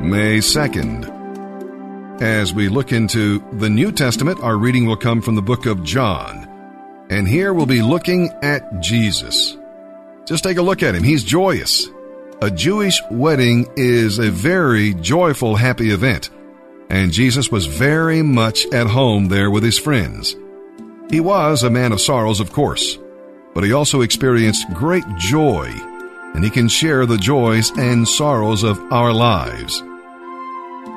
May 2nd. As we look into the New Testament, our reading will come from the book of John. And here we'll be looking at Jesus. Just take a look at him. He's joyous. A Jewish wedding is a very joyful, happy event. And Jesus was very much at home there with his friends. He was a man of sorrows, of course, but he also experienced great joy, and he can share the joys and sorrows of our lives.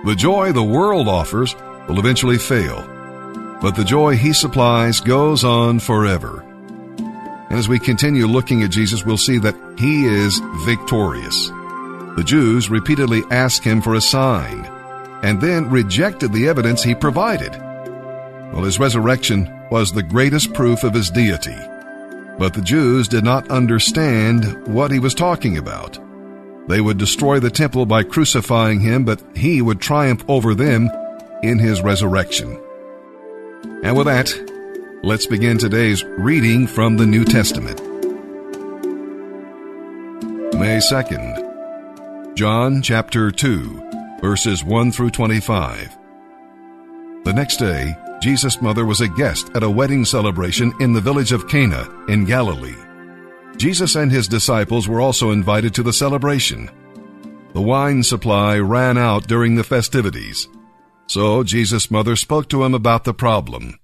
The joy the world offers will eventually fail, but the joy he supplies goes on forever. And as we continue looking at Jesus, we'll see that he is victorious. The Jews repeatedly asked him for a sign and then rejected the evidence he provided. Well, his resurrection was the greatest proof of his deity. But the Jews did not understand what he was talking about. They would destroy the temple by crucifying him, but he would triumph over them in his resurrection. And with that, let's begin today's reading from the New Testament. May 2nd, John chapter 2, verses 1 through 25. The next day, Jesus' mother was a guest at a wedding celebration in the village of Cana in Galilee. Jesus and his disciples were also invited to the celebration. The wine supply ran out during the festivities. So Jesus' mother spoke to him about the problem.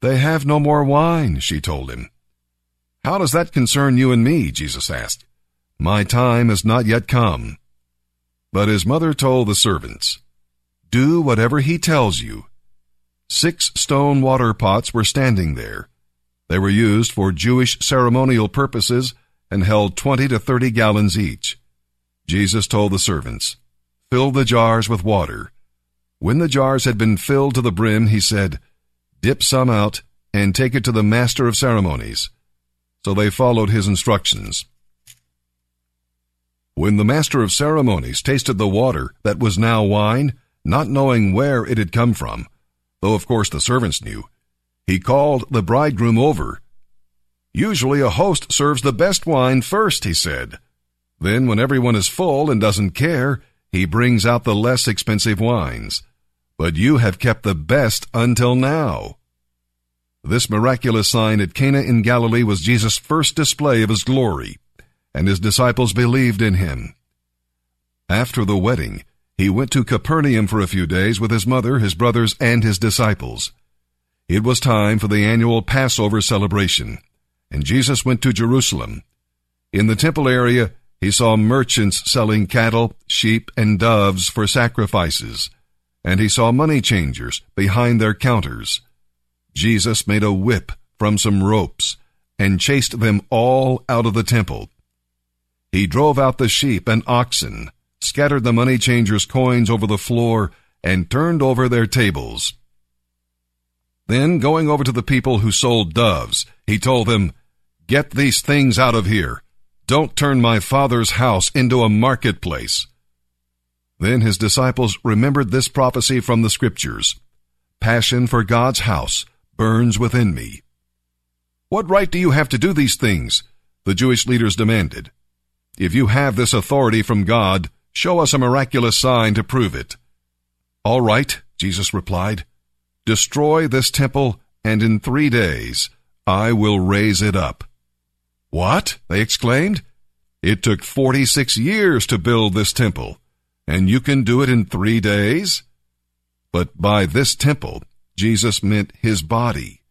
They have no more wine, she told him. How does that concern you and me? Jesus asked. My time has not yet come. But his mother told the servants, Do whatever he tells you. Six stone water pots were standing there. They were used for Jewish ceremonial purposes and held 20 to 30 gallons each. Jesus told the servants, Fill the jars with water. When the jars had been filled to the brim, he said, Dip some out and take it to the master of ceremonies. So they followed his instructions. When the master of ceremonies tasted the water that was now wine, not knowing where it had come from, though of course the servants knew. He called the bridegroom over. Usually a host serves the best wine first, he said. Then, when everyone is full and doesn't care, he brings out the less expensive wines. But you have kept the best until now. This miraculous sign at Cana in Galilee was Jesus' first display of his glory, and his disciples believed in him. After the wedding, he went to Capernaum for a few days with his mother, his brothers, and his disciples. It was time for the annual Passover celebration, and Jesus went to Jerusalem. In the temple area, he saw merchants selling cattle, sheep, and doves for sacrifices, and he saw money changers behind their counters. Jesus made a whip from some ropes and chased them all out of the temple. He drove out the sheep and oxen scattered the money changers' coins over the floor, and turned over their tables. Then, going over to the people who sold doves, he told them, Get these things out of here. Don't turn my father's house into a marketplace. Then his disciples remembered this prophecy from the scriptures. Passion for God's house burns within me. What right do you have to do these things? The Jewish leaders demanded. If you have this authority from God, Show us a miraculous sign to prove it. All right, Jesus replied. Destroy this temple, and in three days I will raise it up. What? They exclaimed. It took 46 years to build this temple, and you can do it in three days? But by this temple, Jesus meant his body.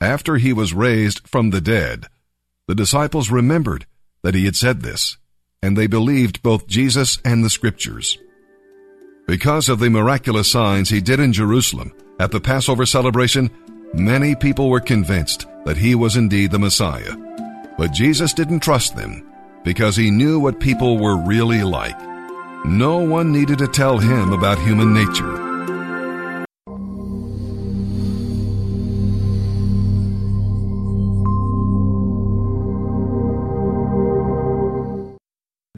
After he was raised from the dead, the disciples remembered that he had said this and they believed both Jesus and the scriptures. Because of the miraculous signs he did in Jerusalem at the Passover celebration, many people were convinced that he was indeed the Messiah. But Jesus didn't trust them because he knew what people were really like. No one needed to tell him about human nature.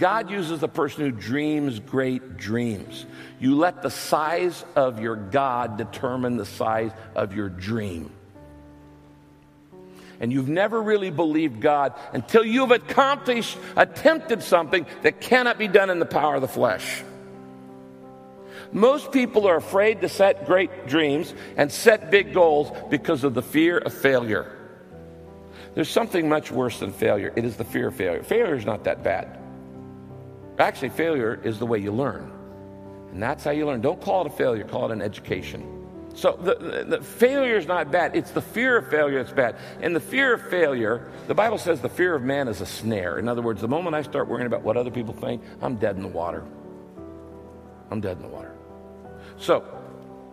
God uses the person who dreams great dreams. You let the size of your God determine the size of your dream. And you've never really believed God until you've accomplished, attempted something that cannot be done in the power of the flesh. Most people are afraid to set great dreams and set big goals because of the fear of failure. There's something much worse than failure. It is the fear of failure. Failure is not that bad. Actually, failure is the way you learn. And that's how you learn. Don't call it a failure, call it an education. So the, the, the, failure is not bad. It's the fear of failure that's bad. And the fear of failure, the Bible says the fear of man is a snare. In other words, the moment I start worrying about what other people think, I'm dead in the water. I'm dead in the water. So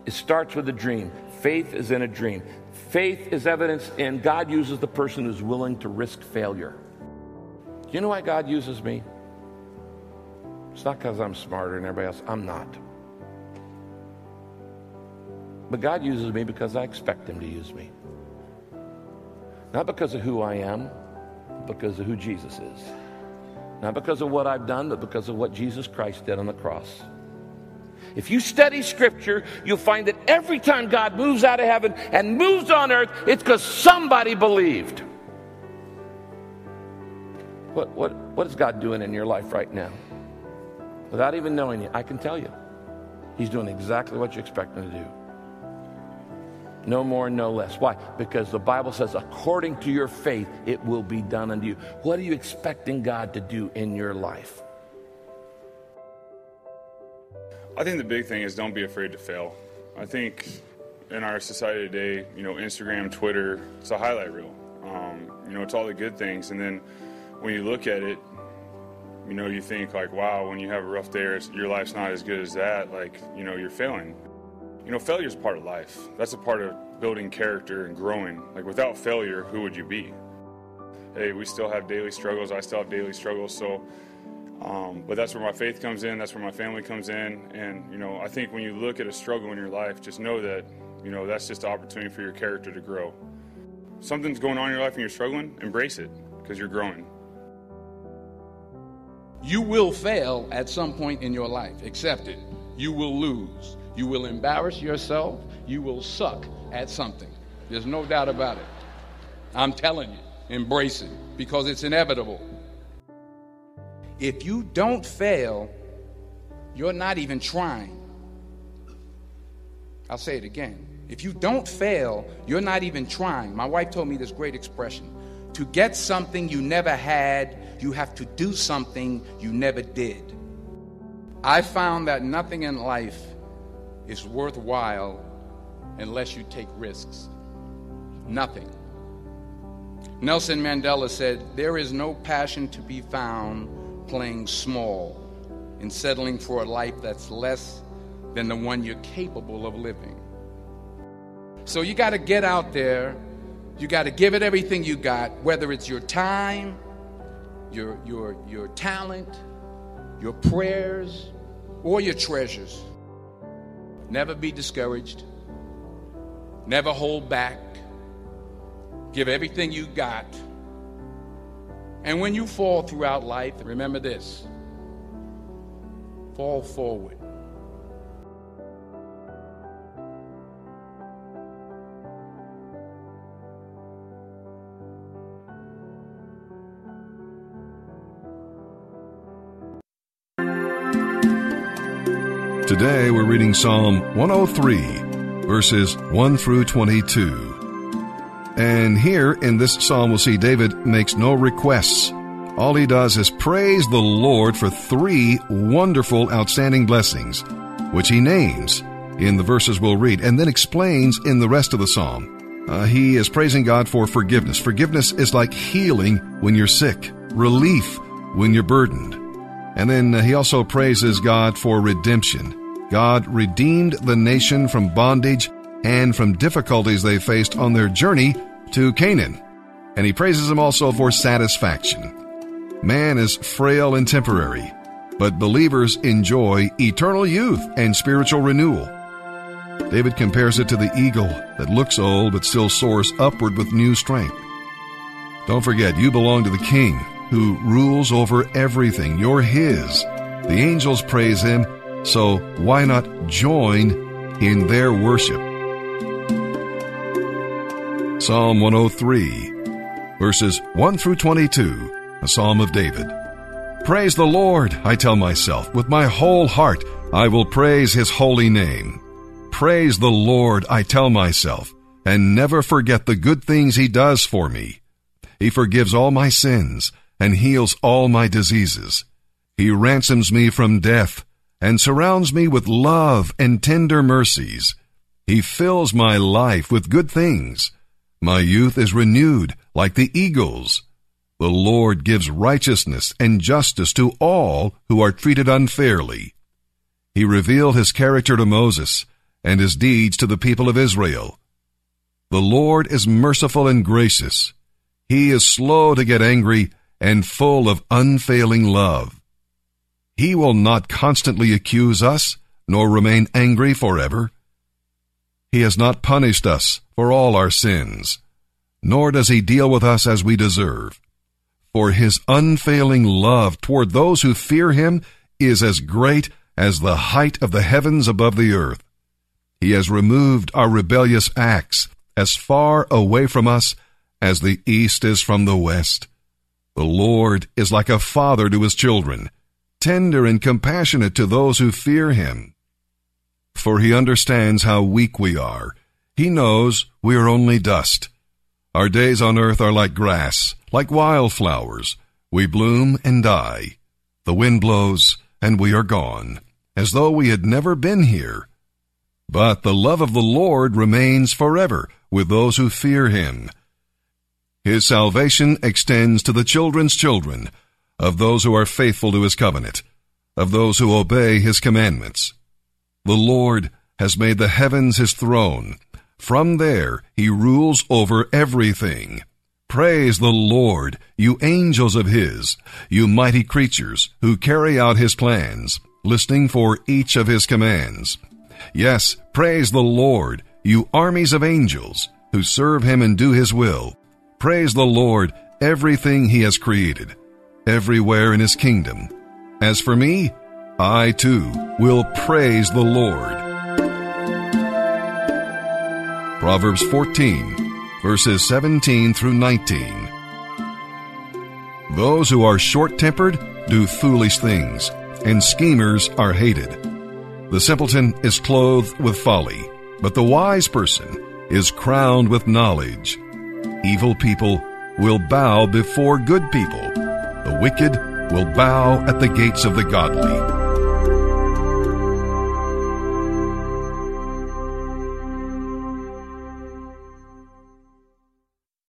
it starts with a dream. Faith is in a dream. Faith is evidence, and God uses the person who's willing to risk failure. Do you know why God uses me? It's not because I'm smarter than everybody else. I'm not. But God uses me because I expect Him to use me. Not because of who I am, but because of who Jesus is. Not because of what I've done, but because of what Jesus Christ did on the cross. If you study Scripture, you'll find that every time God moves out of heaven and moves on earth, it's because somebody believed. What, what, what is God doing in your life right now? Without even knowing you, I can tell you. He's doing exactly what you expect him to do. No more, no less. Why? Because the Bible says, according to your faith, it will be done unto you. What are you expecting God to do in your life? I think the big thing is don't be afraid to fail. I think in our society today, you know, Instagram, Twitter, it's a highlight reel. Um, you know, it's all the good things. And then when you look at it, you know, you think like, wow, when you have a rough day or your life's not as good as that, like, you know, you're failing. You know, failure is part of life. That's a part of building character and growing. Like, without failure, who would you be? Hey, we still have daily struggles. I still have daily struggles. So, um, but that's where my faith comes in. That's where my family comes in. And, you know, I think when you look at a struggle in your life, just know that, you know, that's just an opportunity for your character to grow. Something's going on in your life and you're struggling, embrace it because you're growing. You will fail at some point in your life. Accept it. You will lose. You will embarrass yourself. You will suck at something. There's no doubt about it. I'm telling you, embrace it because it's inevitable. If you don't fail, you're not even trying. I'll say it again. If you don't fail, you're not even trying. My wife told me this great expression to get something you never had, you have to do something you never did. I found that nothing in life is worthwhile unless you take risks. Nothing. Nelson Mandela said, There is no passion to be found playing small and settling for a life that's less than the one you're capable of living. So you got to get out there. You got to give it everything you got, whether it's your time, your, your, your talent, your prayers, or your treasures. Never be discouraged. Never hold back. Give everything you got. And when you fall throughout life, remember this fall forward. Today we're reading Psalm 103, verses 1 through 22. And here in this psalm, we'll see David makes no requests. All he does is praise the Lord for three wonderful, outstanding blessings, which he names in the verses we'll read and then explains in the rest of the psalm. Uh, he is praising God for forgiveness. Forgiveness is like healing when you're sick, relief when you're burdened. And then uh, he also praises God for redemption. God redeemed the nation from bondage and from difficulties they faced on their journey to Canaan. And he praises him also for satisfaction. Man is frail and temporary, but believers enjoy eternal youth and spiritual renewal. David compares it to the eagle that looks old but still soars upward with new strength. Don't forget, you belong to the King who rules over everything. You're His. The angels praise Him so why not join in their worship? Psalm 103, verses 1 through 22, a psalm of David. Praise the Lord, I tell myself, with my whole heart. I will praise his holy name. Praise the Lord, I tell myself, and never forget the good things he does for me. He forgives all my sins and heals all my diseases. He ransoms me from death and surrounds me with love and tender mercies. He fills my life with good things. My youth is renewed like the eagles. The Lord gives righteousness and justice to all who are treated unfairly. He revealed his character to Moses and his deeds to the people of Israel. The Lord is merciful and gracious. He is slow to get angry and full of unfailing love. He will not constantly accuse us, nor remain angry forever. He has not punished us for all our sins, nor does he deal with us as we deserve. For his unfailing love toward those who fear him is as great as the height of the heavens above the earth. He has removed our rebellious acts as far away from us as the east is from the west. The Lord is like a father to his children, tender and compassionate to those who fear him. For he understands how weak we are. He knows we are only dust. Our days on earth are like grass, like wildflowers. We bloom and die. The wind blows, and we are gone, as though we had never been here. But the love of the Lord remains forever with those who fear him his salvation extends to the children's children, of those who are faithful to his covenant, of those who obey his commandments. The Lord has made the heavens his throne. From there he rules over everything. Praise the Lord, you angels of his, you mighty creatures who carry out his plans, listening for each of his commands. Yes, praise the Lord, you armies of angels who serve him and do his will. Praise the Lord, everything He has created, everywhere in His kingdom. As for me, I too will praise the Lord. Proverbs 14, verses 17 through 19. Those who are short tempered do foolish things, and schemers are hated. The simpleton is clothed with folly, but the wise person is crowned with knowledge. Evil people will bow before good people. The wicked will bow at the gates of the godly.